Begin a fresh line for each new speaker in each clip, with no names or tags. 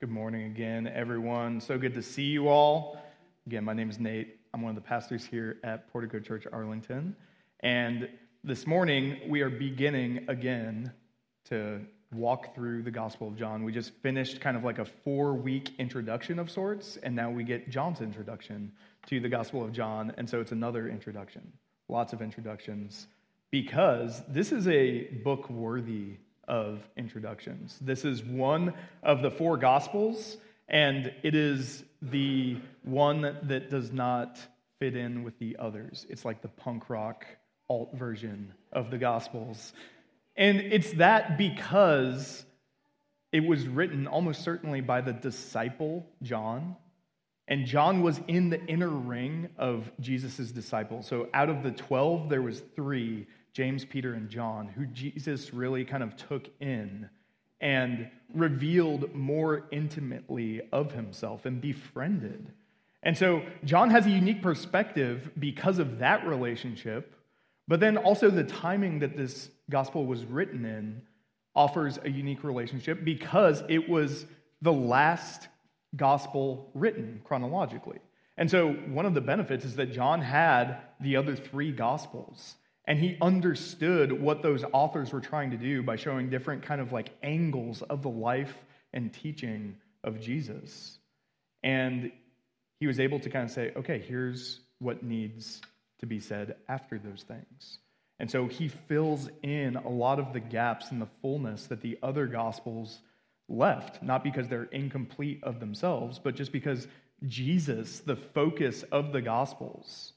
Good morning again, everyone. So good to see you all. Again, my name is Nate. I'm one of the pastors here at Portico Church Arlington. And this morning, we are beginning again to walk through the Gospel of John. We just finished kind of like a four week introduction of sorts, and now we get John's introduction to the Gospel of John. And so it's another introduction, lots of introductions, because this is a book worthy of introductions. This is one of the four Gospels, and it is the one that does not fit in with the others. It's like the punk rock alt version of the Gospels. And it's that because it was written almost certainly by the disciple John. And John was in the inner ring of Jesus' disciples. So out of the 12, there was three James, Peter, and John, who Jesus really kind of took in and revealed more intimately of himself and befriended. And so John has a unique perspective because of that relationship, but then also the timing that this gospel was written in offers a unique relationship because it was the last gospel written chronologically. And so one of the benefits is that John had the other three gospels and he understood what those authors were trying to do by showing different kind of like angles of the life and teaching of Jesus. And he was able to kind of say, okay, here's what needs to be said after those things. And so he fills in a lot of the gaps in the fullness that the other gospels left, not because they're incomplete of themselves, but just because Jesus, the focus of the gospels,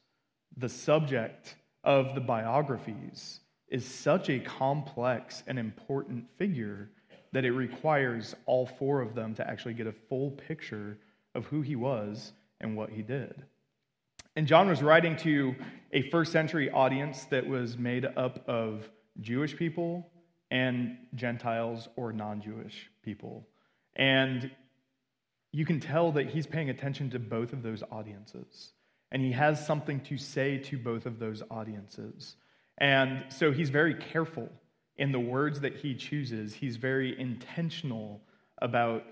the subject of the biographies is such a complex and important figure that it requires all four of them to actually get a full picture of who he was and what he did. And John was writing to a first century audience that was made up of Jewish people and Gentiles or non Jewish people. And you can tell that he's paying attention to both of those audiences and he has something to say to both of those audiences. And so he's very careful in the words that he chooses. He's very intentional about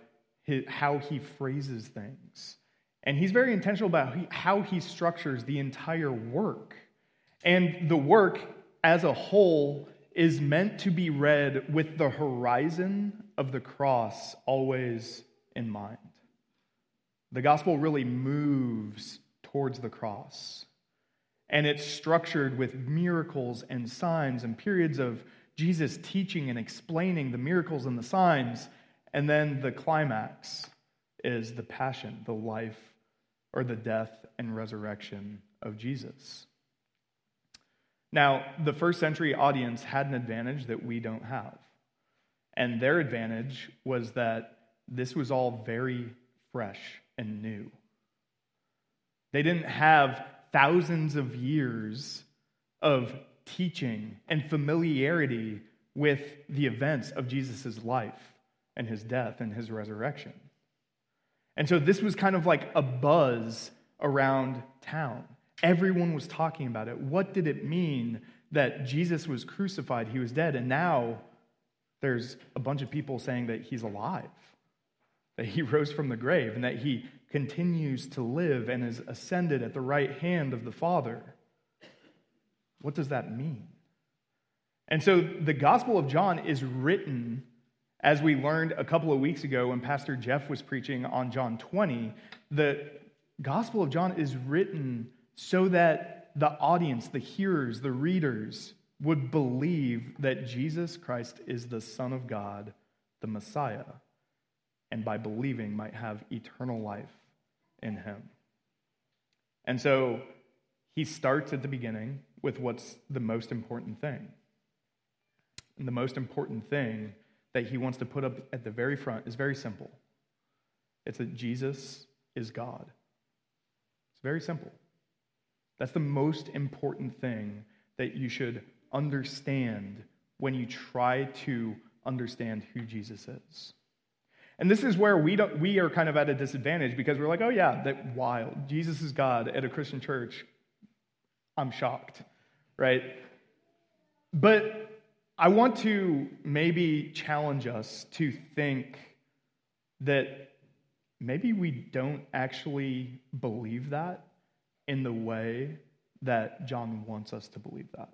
his, how he phrases things. And he's very intentional about how he structures the entire work. And the work as a whole is meant to be read with the horizon of the cross always in mind. The gospel really moves towards the cross. And it's structured with miracles and signs and periods of Jesus teaching and explaining the miracles and the signs. And then the climax is the passion, the life, or the death and resurrection of Jesus. Now, the first century audience had an advantage that we don't have. And their advantage was that this was all very fresh and new. They didn't have thousands of years of teaching and familiarity with the events of Jesus' life and his death and his resurrection. And so this was kind of like a buzz around town. Everyone was talking about it. What did it mean that Jesus was crucified, he was dead, and now there's a bunch of people saying that he's alive, that he rose from the grave, and that he continues to live and is ascended at the right hand of the Father. What does that mean? And so the Gospel of John is written, as we learned a couple of weeks ago when Pastor Jeff was preaching on John 20. The Gospel of John is written so that the audience, the hearers, the readers would believe that Jesus Christ is the Son of God, the Messiah, and by believing might have eternal life in him. And so he starts at the beginning with what's the most important thing. And the most important thing that he wants to put up at the very front is very simple it's that Jesus is God. It's very simple. That's the most important thing that you should understand when you try to understand who Jesus is. And this is where we, don't, we are kind of at a disadvantage because we're like, oh, yeah, that wild. Jesus is God at a Christian church. I'm shocked, right? But I want to maybe challenge us to think that maybe we don't actually believe that in the way that John wants us to believe that.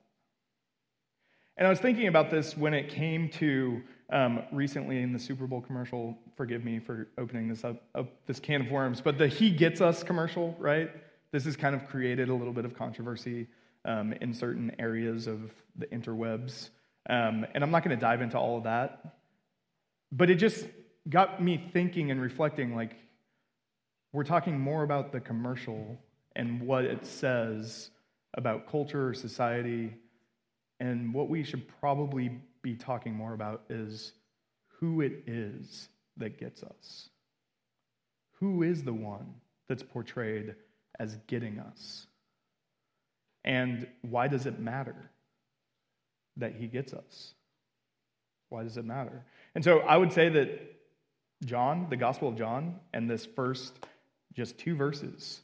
And I was thinking about this when it came to um, recently in the Super Bowl commercial. Forgive me for opening this up, up, this can of worms, but the "He Gets Us" commercial, right? This has kind of created a little bit of controversy um, in certain areas of the interwebs, um, and I'm not going to dive into all of that. But it just got me thinking and reflecting. Like, we're talking more about the commercial and what it says about culture, or society, and what we should probably be talking more about is who it is that gets us. Who is the one that's portrayed as getting us? And why does it matter that he gets us? Why does it matter? And so I would say that John, the Gospel of John, and this first just two verses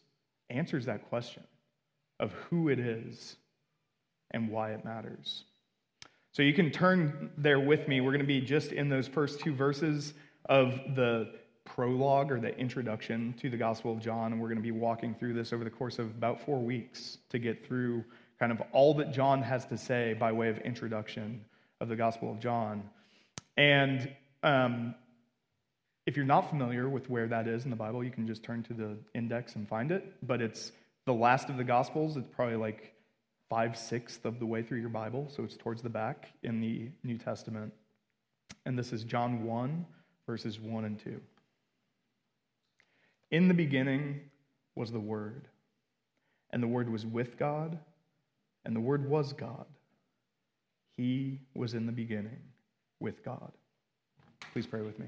answers that question of who it is and why it matters. So you can turn there with me. We're going to be just in those first two verses of the prologue or the introduction to the Gospel of John, and we're going to be walking through this over the course of about four weeks to get through kind of all that John has to say by way of introduction of the Gospel of John. And um, if you're not familiar with where that is in the Bible, you can just turn to the index and find it. But it's the last of the Gospels. It's probably like five sixths of the way through your Bible, so it's towards the back in the New Testament. And this is John 1, verses 1 and 2. In the beginning was the Word, and the Word was with God, and the Word was God. He was in the beginning with God. Please pray with me.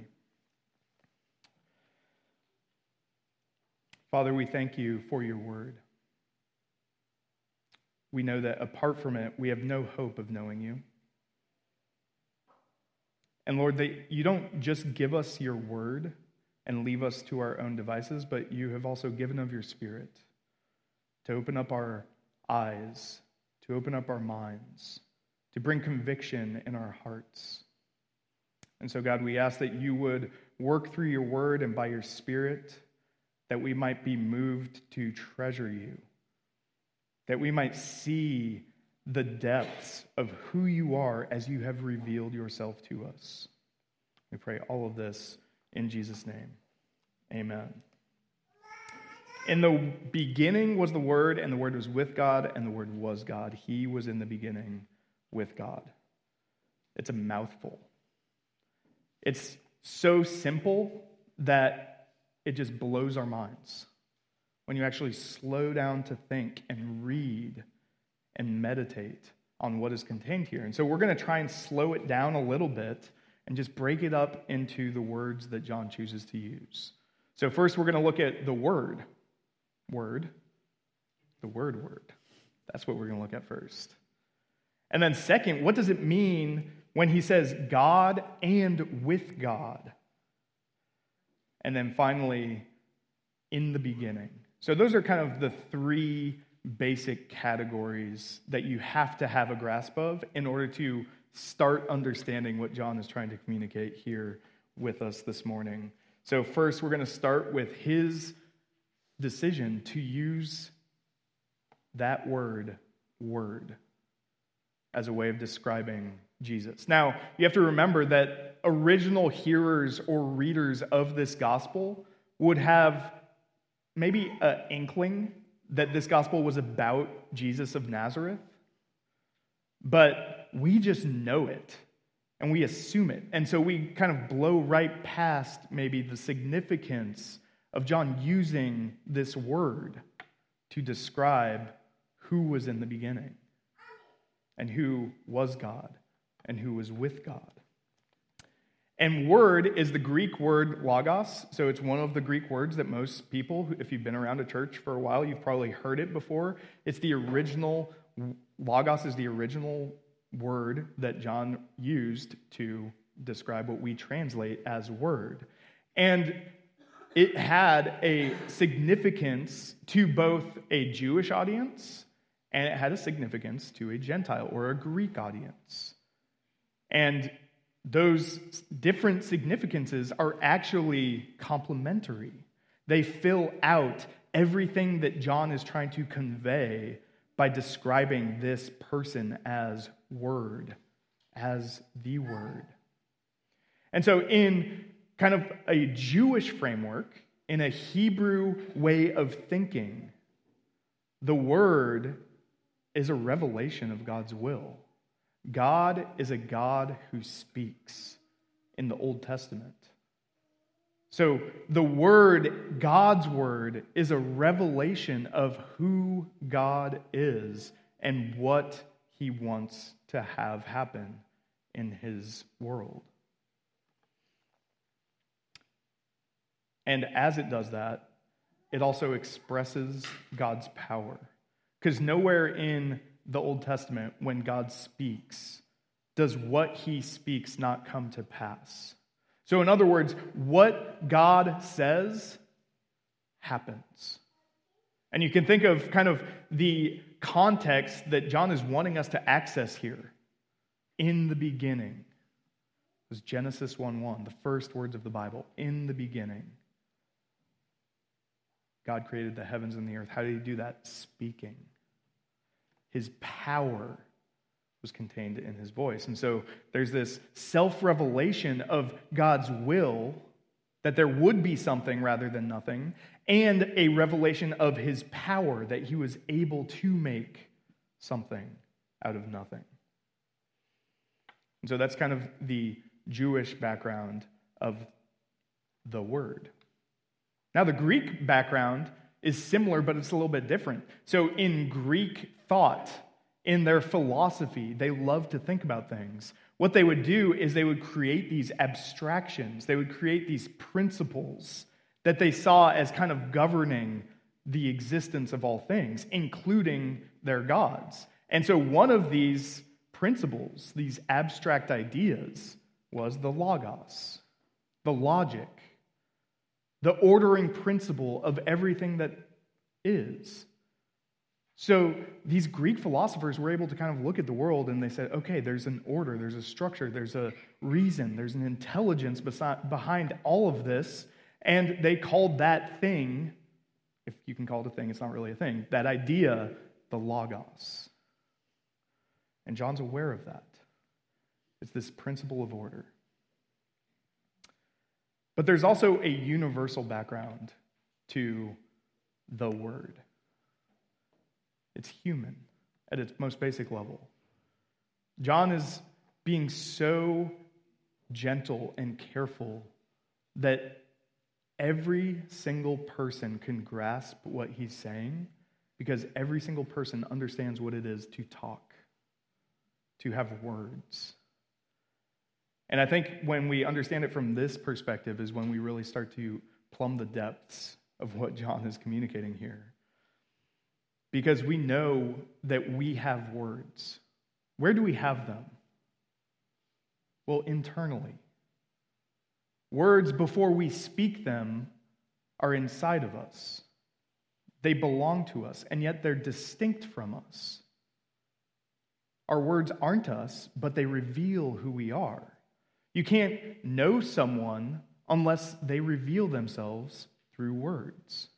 Father, we thank you for your word. We know that apart from it, we have no hope of knowing you. And Lord, that you don't just give us your word and leave us to our own devices, but you have also given of your spirit to open up our eyes, to open up our minds, to bring conviction in our hearts. And so, God, we ask that you would work through your word and by your spirit that we might be moved to treasure you, that we might see the depths of who you are as you have revealed yourself to us. We pray all of this in Jesus' name. Amen. In the beginning was the Word, and the Word was with God, and the Word was God. He was in the beginning with God. It's a mouthful. It's so simple that it just blows our minds when you actually slow down to think and read and meditate on what is contained here. And so we're going to try and slow it down a little bit and just break it up into the words that John chooses to use. So, first, we're going to look at the word. Word. The word, word. That's what we're going to look at first. And then, second, what does it mean when he says God and with God? And then finally, in the beginning. So those are kind of the three basic categories that you have to have a grasp of in order to start understanding what John is trying to communicate here with us this morning. So, first, we're going to start with his decision to use that word, word, as a way of describing Jesus. Now, you have to remember that original hearers or readers of this gospel would have maybe an inkling that this gospel was about Jesus of Nazareth, but we just know it and we assume it. And so we kind of blow right past maybe the significance of John using this word to describe who was in the beginning and who was God and who was with God. And word is the Greek word logos. So it's one of the Greek words that most people, if you've been around a church for a while, you've probably heard it before. It's the original, logos is the original word that John used to describe what we translate as word. And it had a significance to both a Jewish audience and it had a significance to a Gentile or a Greek audience. And those different significances are actually complementary They fill out everything that John is trying to convey by describing this person as Word, as the Word. And so, in kind of a Jewish framework, in a Hebrew way of thinking, the Word is a revelation of God's will. God is a God who speaks in the Old Testament. So the Word, God's Word, is a revelation of who God is and what He wants to have happen in His world. And as it does that, it also expresses God's power. Because nowhere in the Old Testament, when God speaks, does what he speaks not come to pass. So, in other words, what God says happens. And you can think of kind of the context that John is wanting us to access here. In the beginning was Genesis 1 1, the first words of the Bible. In the beginning. God created the heavens and the earth. How did he do that? Speaking. His power was contained in his voice. And so there's this self revelation of God's will that there would be something rather than nothing, and a revelation of his power that he was able to make something out of nothing. And so that's kind of the Jewish background of the word. Now, the Greek background is similar, but it's a little bit different. So, in Greek thought, in their philosophy, they love to think about things. What they would do is they would create these abstractions, they would create these principles that they saw as kind of governing the existence of all things, including their gods. And so, one of these principles, these abstract ideas, was the logos, the logic, the ordering principle of everything that is. So these Greek philosophers were able to kind of look at the world and they said, okay, there's an order, there's a structure, there's a reason, there's an intelligence behind all of this. And they called that thing, if you can call it a thing, it's not really a thing, that idea, the Logos. And John's aware of that. It's this principle of order. But there's also a universal background to the word. It's human at its most basic level. John is being so gentle and careful that every single person can grasp what he's saying because every single person understands what it is to talk, to have words. And I think when we understand it from this perspective is when we really start to plumb the depths of what John is communicating here. Because we know that we have words. Where do we have them? Well, internally. Words, before we speak them, are inside of us. They belong to us, and yet they're distinct from us. Our words aren't us, but they reveal who we are. You can't know someone unless they reveal themselves through words.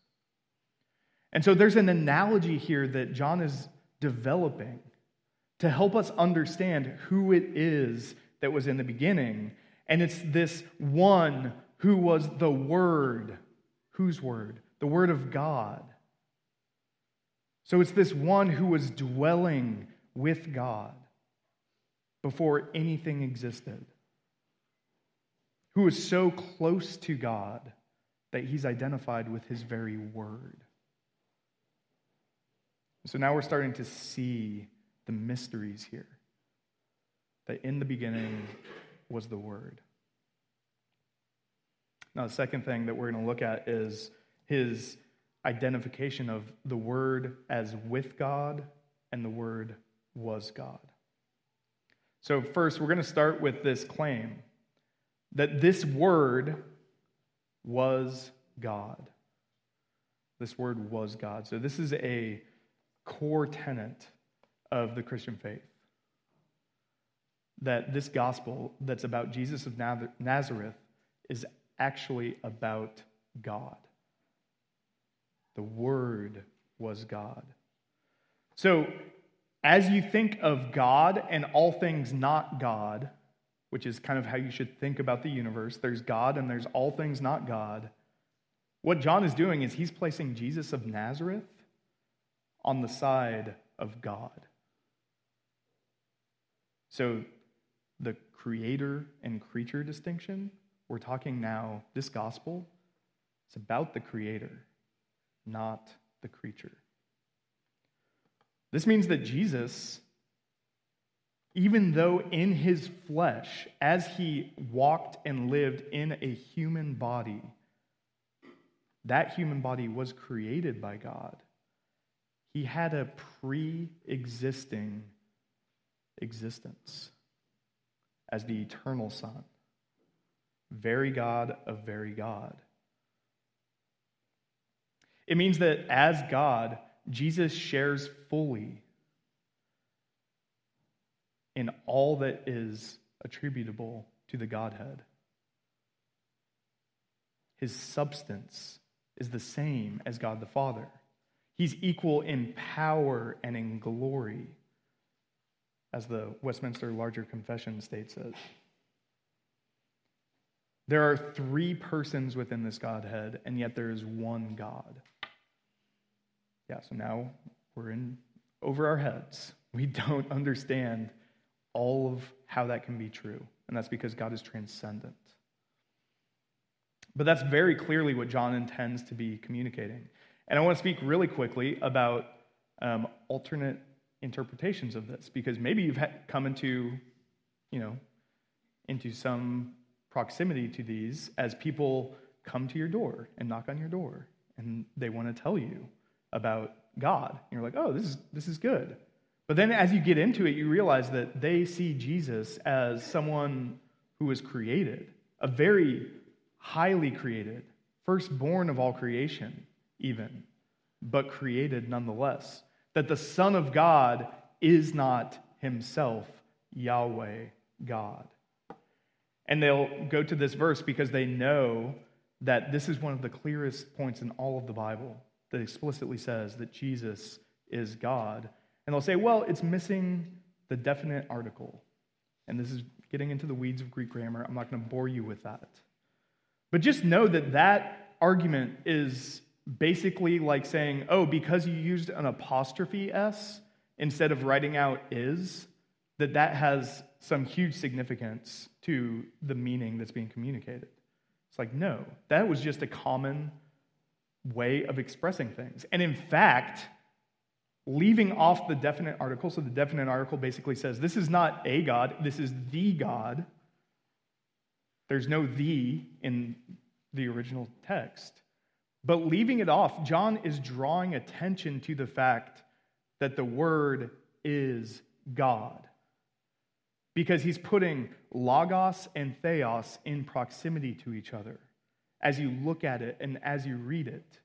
And so there's an analogy here that John is developing to help us understand who it is that was in the beginning. And it's this one who was the Word. Whose Word? The Word of God. So it's this one who was dwelling with God before anything existed who is so close to God that he's identified with his very word. So now we're starting to see the mysteries here. That in the beginning was the Word. Now, the second thing that we're going to look at is his identification of the Word as with God and the Word was God. So, first, we're going to start with this claim that this word was God. This word was God. So, this is a core tenet of the Christian faith. That this gospel that's about Jesus of Nazareth is actually about God. The Word was God. So, as you think of God and all things not God, which is kind of how you should think about the universe, there's God and there's all things not God. What John is doing is he's placing Jesus of Nazareth on the side of God. So, the creator and creature distinction, we're talking now, this gospel, it's about the creator, not the creature. This means that Jesus, even though in his flesh, as he walked and lived in a human body, that human body was created by God. He had a pre existing existence as the eternal Son, very God of very God. It means that as God, Jesus shares fully in all that is attributable to the Godhead. His substance is the same as God the Father. He's equal in power and in glory, as the Westminster Larger Confession states it. There are three persons within this Godhead, and yet there is one God. Yeah, so now we're in over our heads. We don't understand all of how that can be true, and that's because God is transcendent. But that's very clearly what John intends to be communicating. And I want to speak really quickly about um, alternate interpretations of this, because maybe you've come into, you know, into some proximity to these as people come to your door and knock on your door, and they want to tell you about God. And you're like, oh, this is this is good. But then as you get into it, you realize that they see Jesus as someone who was created, a very highly created, firstborn of all creation, even, but created nonetheless. That the Son of God is not himself Yahweh God. And they'll go to this verse because they know that this is one of the clearest points in all of the Bible that explicitly says that Jesus is God. And they'll say, well, it's missing the definite article. And this is getting into the weeds of Greek grammar. I'm not going to bore you with that. But just know that that argument is basically like saying, oh, because you used an apostrophe S instead of writing out is, that that has some huge significance to the meaning that's being communicated. It's like, no, that was just a common way of expressing things. And in fact, leaving off the definite article, so the definite article basically says this is not a God, this is the God. There's no the in the original text. But leaving it off, John is drawing attention to the fact that the Word is God. Because he's putting logos and theos in proximity to each other as you look at it and as you read it.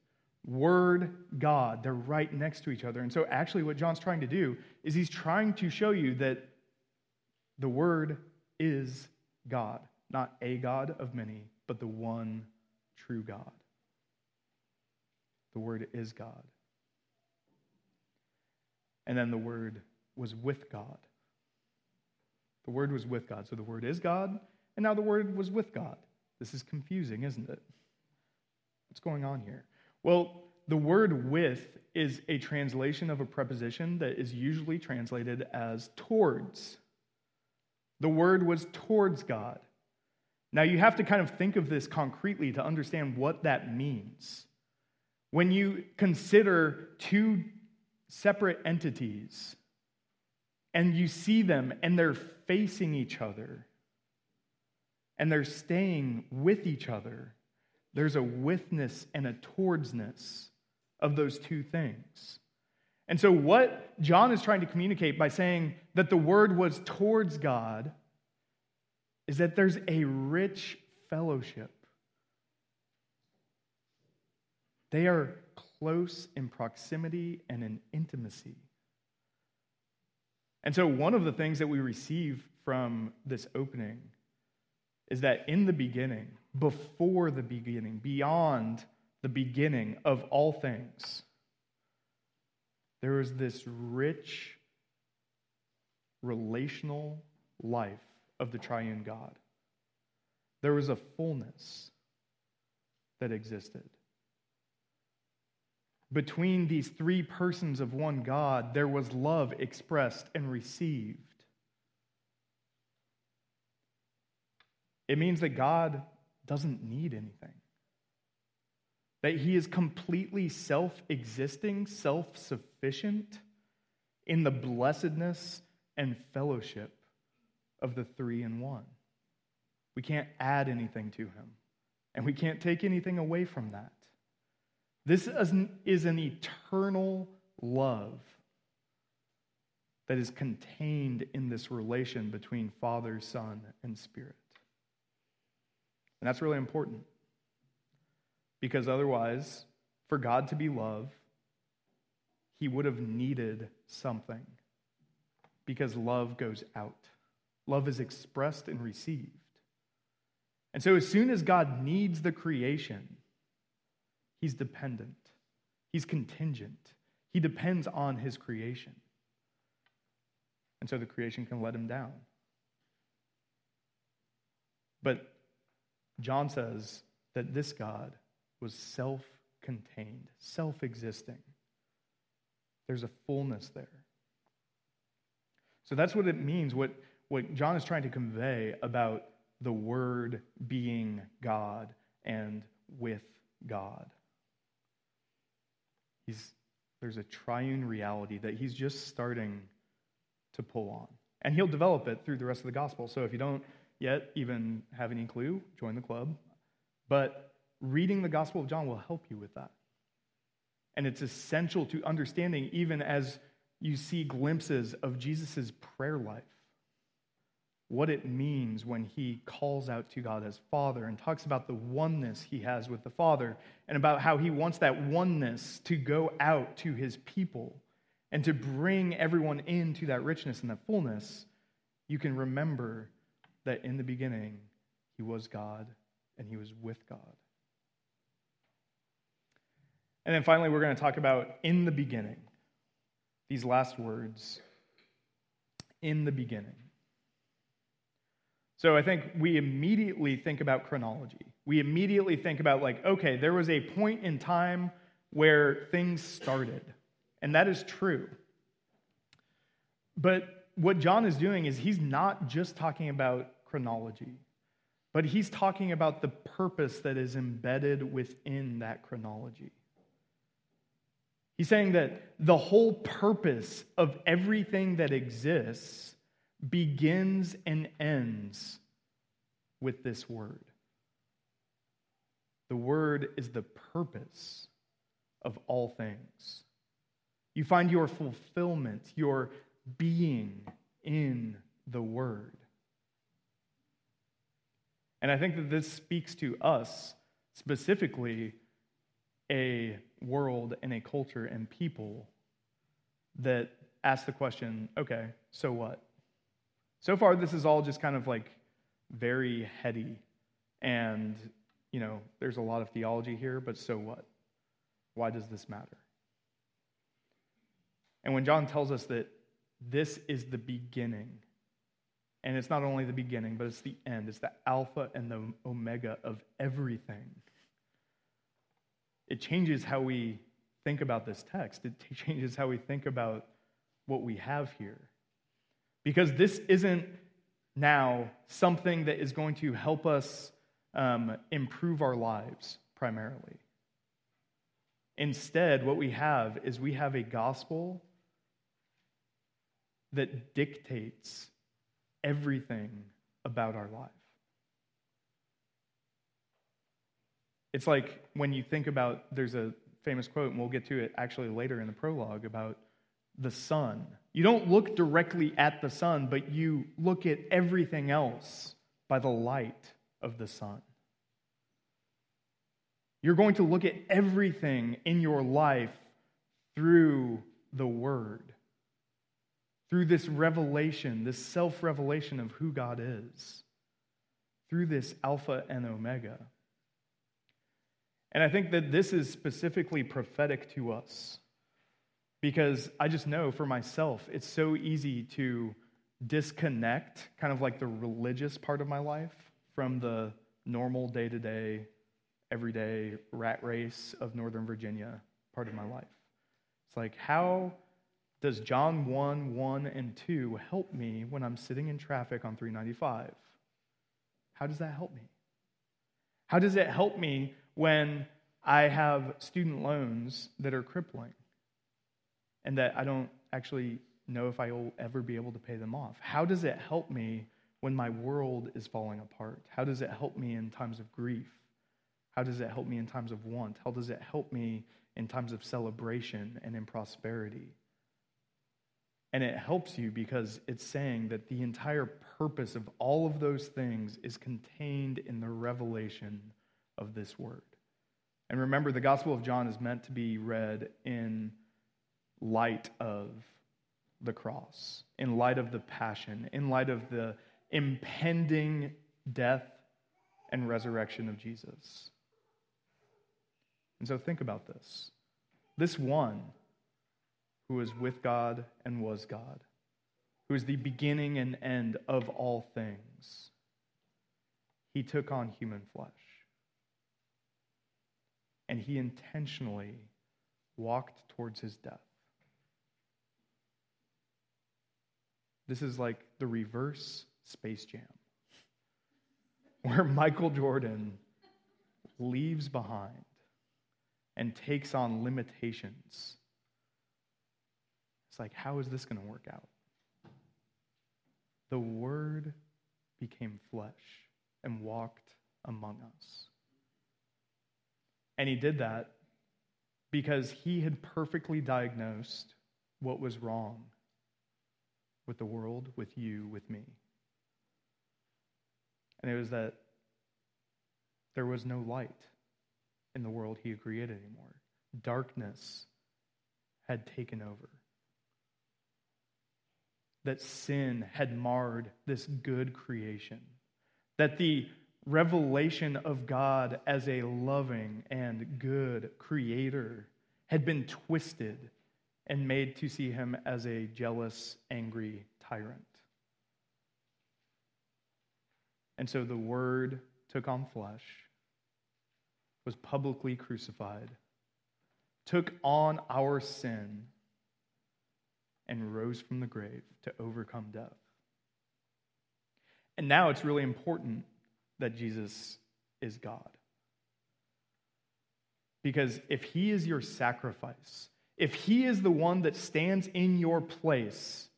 Word, God, they're right next to each other. And so, actually, what John's trying to do is he's trying to show you that the Word is God, not a God of many, but the one true God. The Word is God. And then the Word was with God. The Word was with God. So the Word is God, and now the Word was with God. This is confusing, isn't it? What's going on here? Well, the word with is a translation of a preposition that is usually translated as towards. The word was towards God. Now, you have to kind of think of this concretely to understand what that means. When you consider two separate entities and you see them and they're facing each other and they're staying with each other, there's a withness and a towardsness of those two things. And so, what John is trying to communicate by saying that the word was towards God is that there's a rich fellowship. They are close in proximity and in intimacy. And so, one of the things that we receive from this opening is that in the beginning, before the beginning, beyond the beginning of all things, there was this rich relational life of the triune God. There was a fullness that existed. Between these three persons of one God, there was love expressed and received. It means that God doesn't need anything, that He is completely self existing, self sufficient in the blessedness and fellowship of the three in one. We can't add anything to Him, and we can't take anything away from that. This is an eternal love that is contained in this relation between Father, Son, and Spirit. And that's really important. Because otherwise, for God to be love, he would have needed something. Because love goes out, love is expressed and received. And so, as soon as God needs the creation, he's dependent, he's contingent, he depends on his creation. And so the creation can let him down. But John says that this God was self contained, self existing. There's a fullness there. So that's what it means, what, what John is trying to convey about the Word being God and with God. He's, there's a triune reality that he's just starting to pull on. And he'll develop it through the rest of the gospel. So if you don't yet even have any clue, join the club. But reading the Gospel of John will help you with that. And it's essential to understanding, even as you see glimpses of Jesus' prayer life, what it means when he calls out to God as Father and talks about the oneness he has with the Father and about how he wants that oneness to go out to his people and to bring everyone into that richness and that fullness. You can remember that in the beginning, he was God and he was with God. And then finally, we're going to talk about in the beginning. These last words in the beginning. So I think we immediately think about chronology. We immediately think about, like, okay, there was a point in time where things started. And that is true. But what John is doing is he's not just talking about chronology, but he's talking about the purpose that is embedded within that chronology. He's saying that the whole purpose of everything that exists begins and ends with this word. The word is the purpose of all things. You find your fulfillment, your being in the word. And I think that this speaks to us, specifically a world and a culture and people that ask the question okay, so what? So far, this is all just kind of like very heady. And, you know, there's a lot of theology here, but so what? Why does this matter? And when John tells us that this is the beginning and it's not only the beginning, but it's the end. It's the alpha and the omega of everything. It changes how we think about this text, it changes how we think about what we have here. Because this isn't now something that is going to help us um, improve our lives primarily. Instead, what we have is we have a gospel that dictates everything about our life. It's like when you think about, there's a famous quote, and we'll get to it actually later in the prologue about the sun. You don't look directly at the sun, but you look at everything else by the light of the sun. You're going to look at everything in your life through the Word through this revelation, this self revelation of who God is, through this Alpha and Omega. And I think that this is specifically prophetic to us because I just know for myself, it's so easy to disconnect kind of like the religious part of my life from the normal day to day, everyday rat race of Northern Virginia part of my life. It's like, how does John 1 1 and 2 help me when I'm sitting in traffic on 395? How does that help me? How does it help me when I have student loans that are crippling and that I don't actually know if I will ever be able to pay them off? How does it help me when my world is falling apart? How does it help me in times of grief? How does it help me in times of want? How does it help me in times of celebration and in prosperity? And it helps you because it's saying that the entire purpose of all of those things is contained in the revelation of this word. And remember, the Gospel of John is meant to be read in light of the cross, in light of the passion, in light of the impending death and resurrection of Jesus. And so think about this. This one who is with God and was God, who is the beginning and end of all things, he took on human flesh. And he intentionally walked towards his death. This is like the reverse Space Jam, where Michael Jordan leaves behind and takes on limitations. Like, how is this going to work out? The Word became flesh and walked among us. And he did that because he had perfectly diagnosed what was wrong with the world, with you, with me. And it was that there was no light in the world he had created anymore. Darkness had taken over. That sin had marred this good creation. That the revelation of God as a loving and good creator had been twisted and made to see him as a jealous, angry tyrant. And so the Word took on flesh, was publicly crucified, took on our sin, and rose from the grave to overcome death. And now it's really important that Jesus is God. Because if he is your sacrifice, if he is the one that stands in your place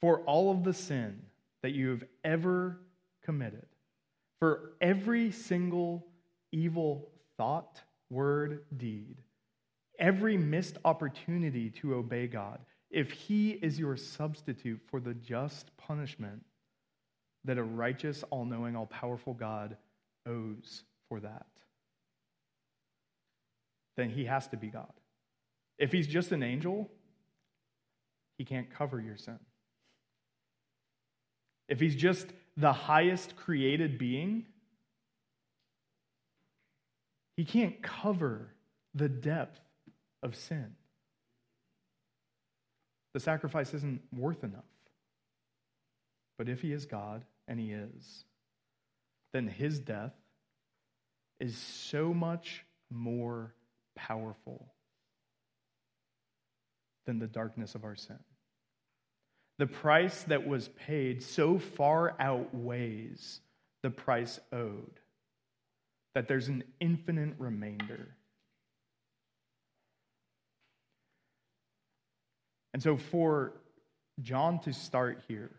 for all of the sin that you have ever committed, for every single evil thought, word, deed, every missed opportunity to obey God, if he is your substitute for the just punishment that a righteous, all knowing, all powerful God owes for that, then he has to be God. If he's just an angel, he can't cover your sin. If he's just the highest created being, he can't cover the depth of sin. The sacrifice isn't worth enough. But if he is God, and he is, then his death is so much more powerful than the darkness of our sin. The price that was paid so far outweighs the price owed that there's an infinite remainder. And so, for John to start here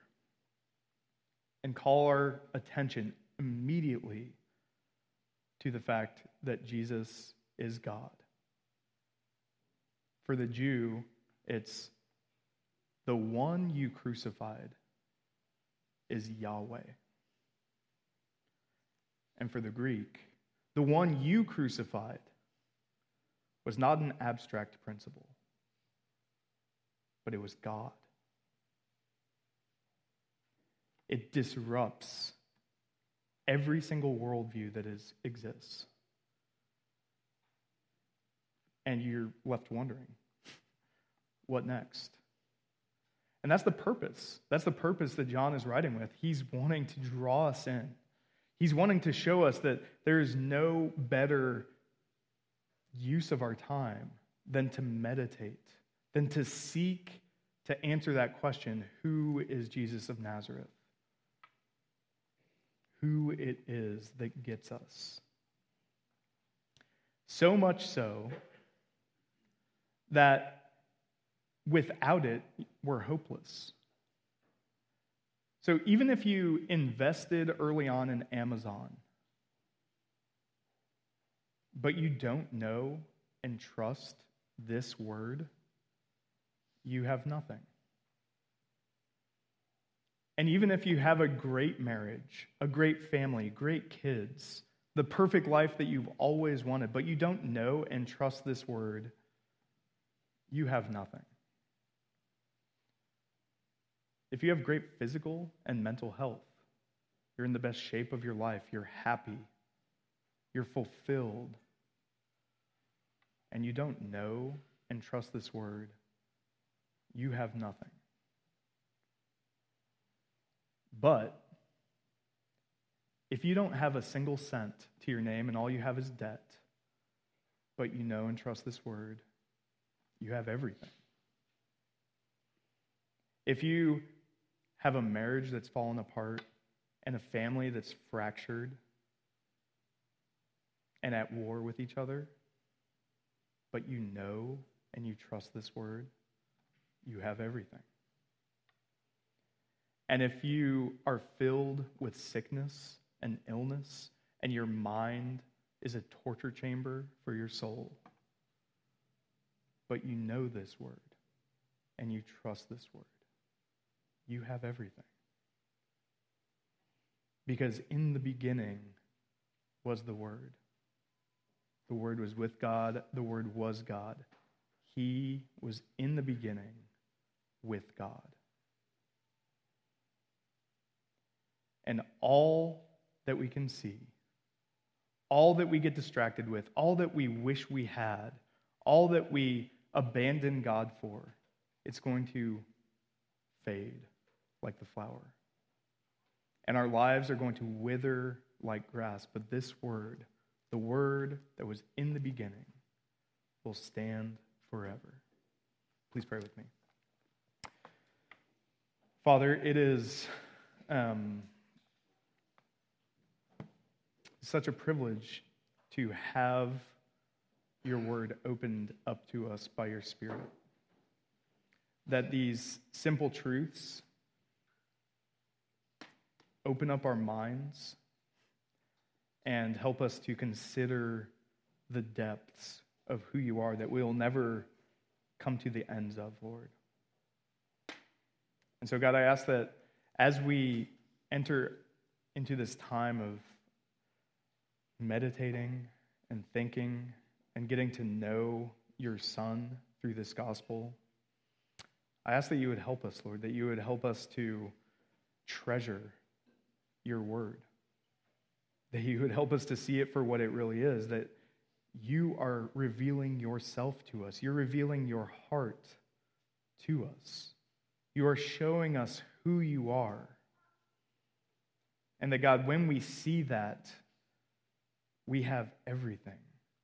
and call our attention immediately to the fact that Jesus is God. For the Jew, it's the one you crucified is Yahweh. And for the Greek, the one you crucified was not an abstract principle, but it was God. It disrupts every single worldview that is, exists. and you're left wondering, what next? And that's the purpose. That's the purpose that John is writing with. He's wanting to draw us in. He's wanting to show us that there is no better use of our time than to meditate, than to seek to answer that question who is Jesus of Nazareth? Who it is that gets us. So much so that without it, we're hopeless. So even if you invested early on in Amazon, but you don't know and trust this word, you have nothing. And even if you have a great marriage, a great family, great kids, the perfect life that you've always wanted, but you don't know and trust this word, you have nothing. If you have great physical and mental health, you're in the best shape of your life, you're happy, you're fulfilled, and you don't know and trust this word, you have nothing. But if you don't have a single cent to your name and all you have is debt, but you know and trust this word, you have everything. If you have a marriage that's fallen apart and a family that's fractured and at war with each other, but you know and you trust this word, you have everything. And if you are filled with sickness and illness, and your mind is a torture chamber for your soul, but you know this word and you trust this word, you have everything. Because in the beginning was the Word. The Word was with God, the Word was God. He was in the beginning with God. And all that we can see, all that we get distracted with, all that we wish we had, all that we abandon God for, it's going to fade like the flower. And our lives are going to wither like grass. But this word, the word that was in the beginning, will stand forever. Please pray with me. Father, it is um, such a privilege to have your word opened up to us by your Spirit. That these simple truths open up our minds and help us to consider the depths of who you are that we'll never come to the ends of, Lord. And so, God, I ask that as we enter into this time of meditating and thinking and getting to know your Son through this gospel, I ask that you would help us, Lord, that you would help us to treasure your word. That you would help us to see it for what it really is, that you are revealing yourself to us. You're revealing your heart to us. You are showing us who you are. And that, God, when we see that, we have everything.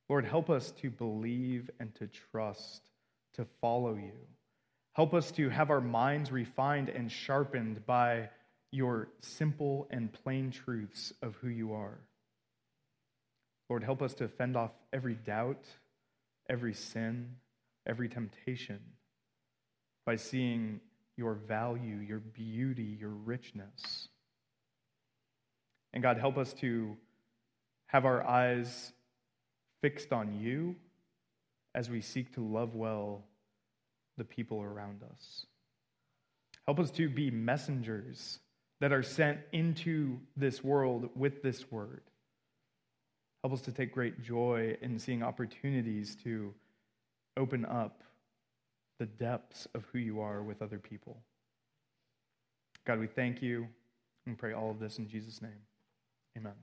Lord, help us to believe and to trust, to follow you. Help us to have our minds refined and sharpened by your simple and plain truths of who you are. Lord, help us to fend off every doubt, every sin, every temptation by seeing your value, your beauty, your richness. And God, help us to have our eyes fixed on you as we seek to love well the people around us. Help us to be messengers that are sent into this world with this word. Help us to take great joy in seeing opportunities to open up the depths of who you are with other people. God, we thank you and pray all of this in Jesus' name. Amen.